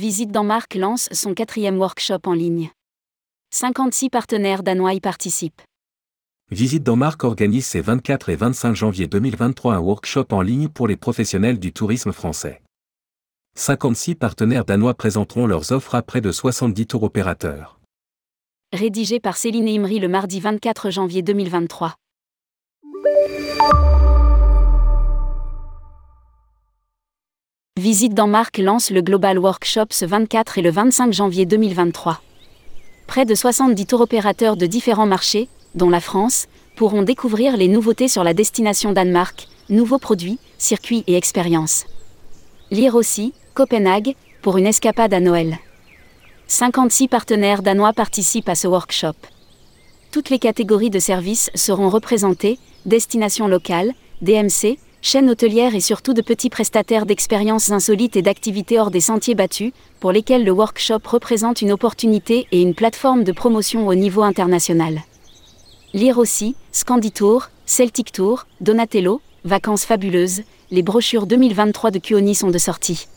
Visite Danemark lance son quatrième workshop en ligne. 56 partenaires danois y participent. Visite Danemark organise ses 24 et 25 janvier 2023 un workshop en ligne pour les professionnels du tourisme français. 56 partenaires danois présenteront leurs offres à près de 70 tours opérateurs. Rédigé par Céline Imri le mardi 24 janvier 2023. Visite Danemark lance le Global Workshop ce 24 et le 25 janvier 2023. Près de 70 tours opérateurs de différents marchés, dont la France, pourront découvrir les nouveautés sur la destination Danemark, nouveaux produits, circuits et expériences. Lire aussi, Copenhague, pour une escapade à Noël. 56 partenaires danois participent à ce workshop. Toutes les catégories de services seront représentées, destinations locales, DMC, chaînes hôtelières et surtout de petits prestataires d'expériences insolites et d'activités hors des sentiers battus, pour lesquels le workshop représente une opportunité et une plateforme de promotion au niveau international. Lire aussi, Scanditour, Celtic Tour, Donatello, Vacances fabuleuses, les brochures 2023 de Kuoni sont de sortie.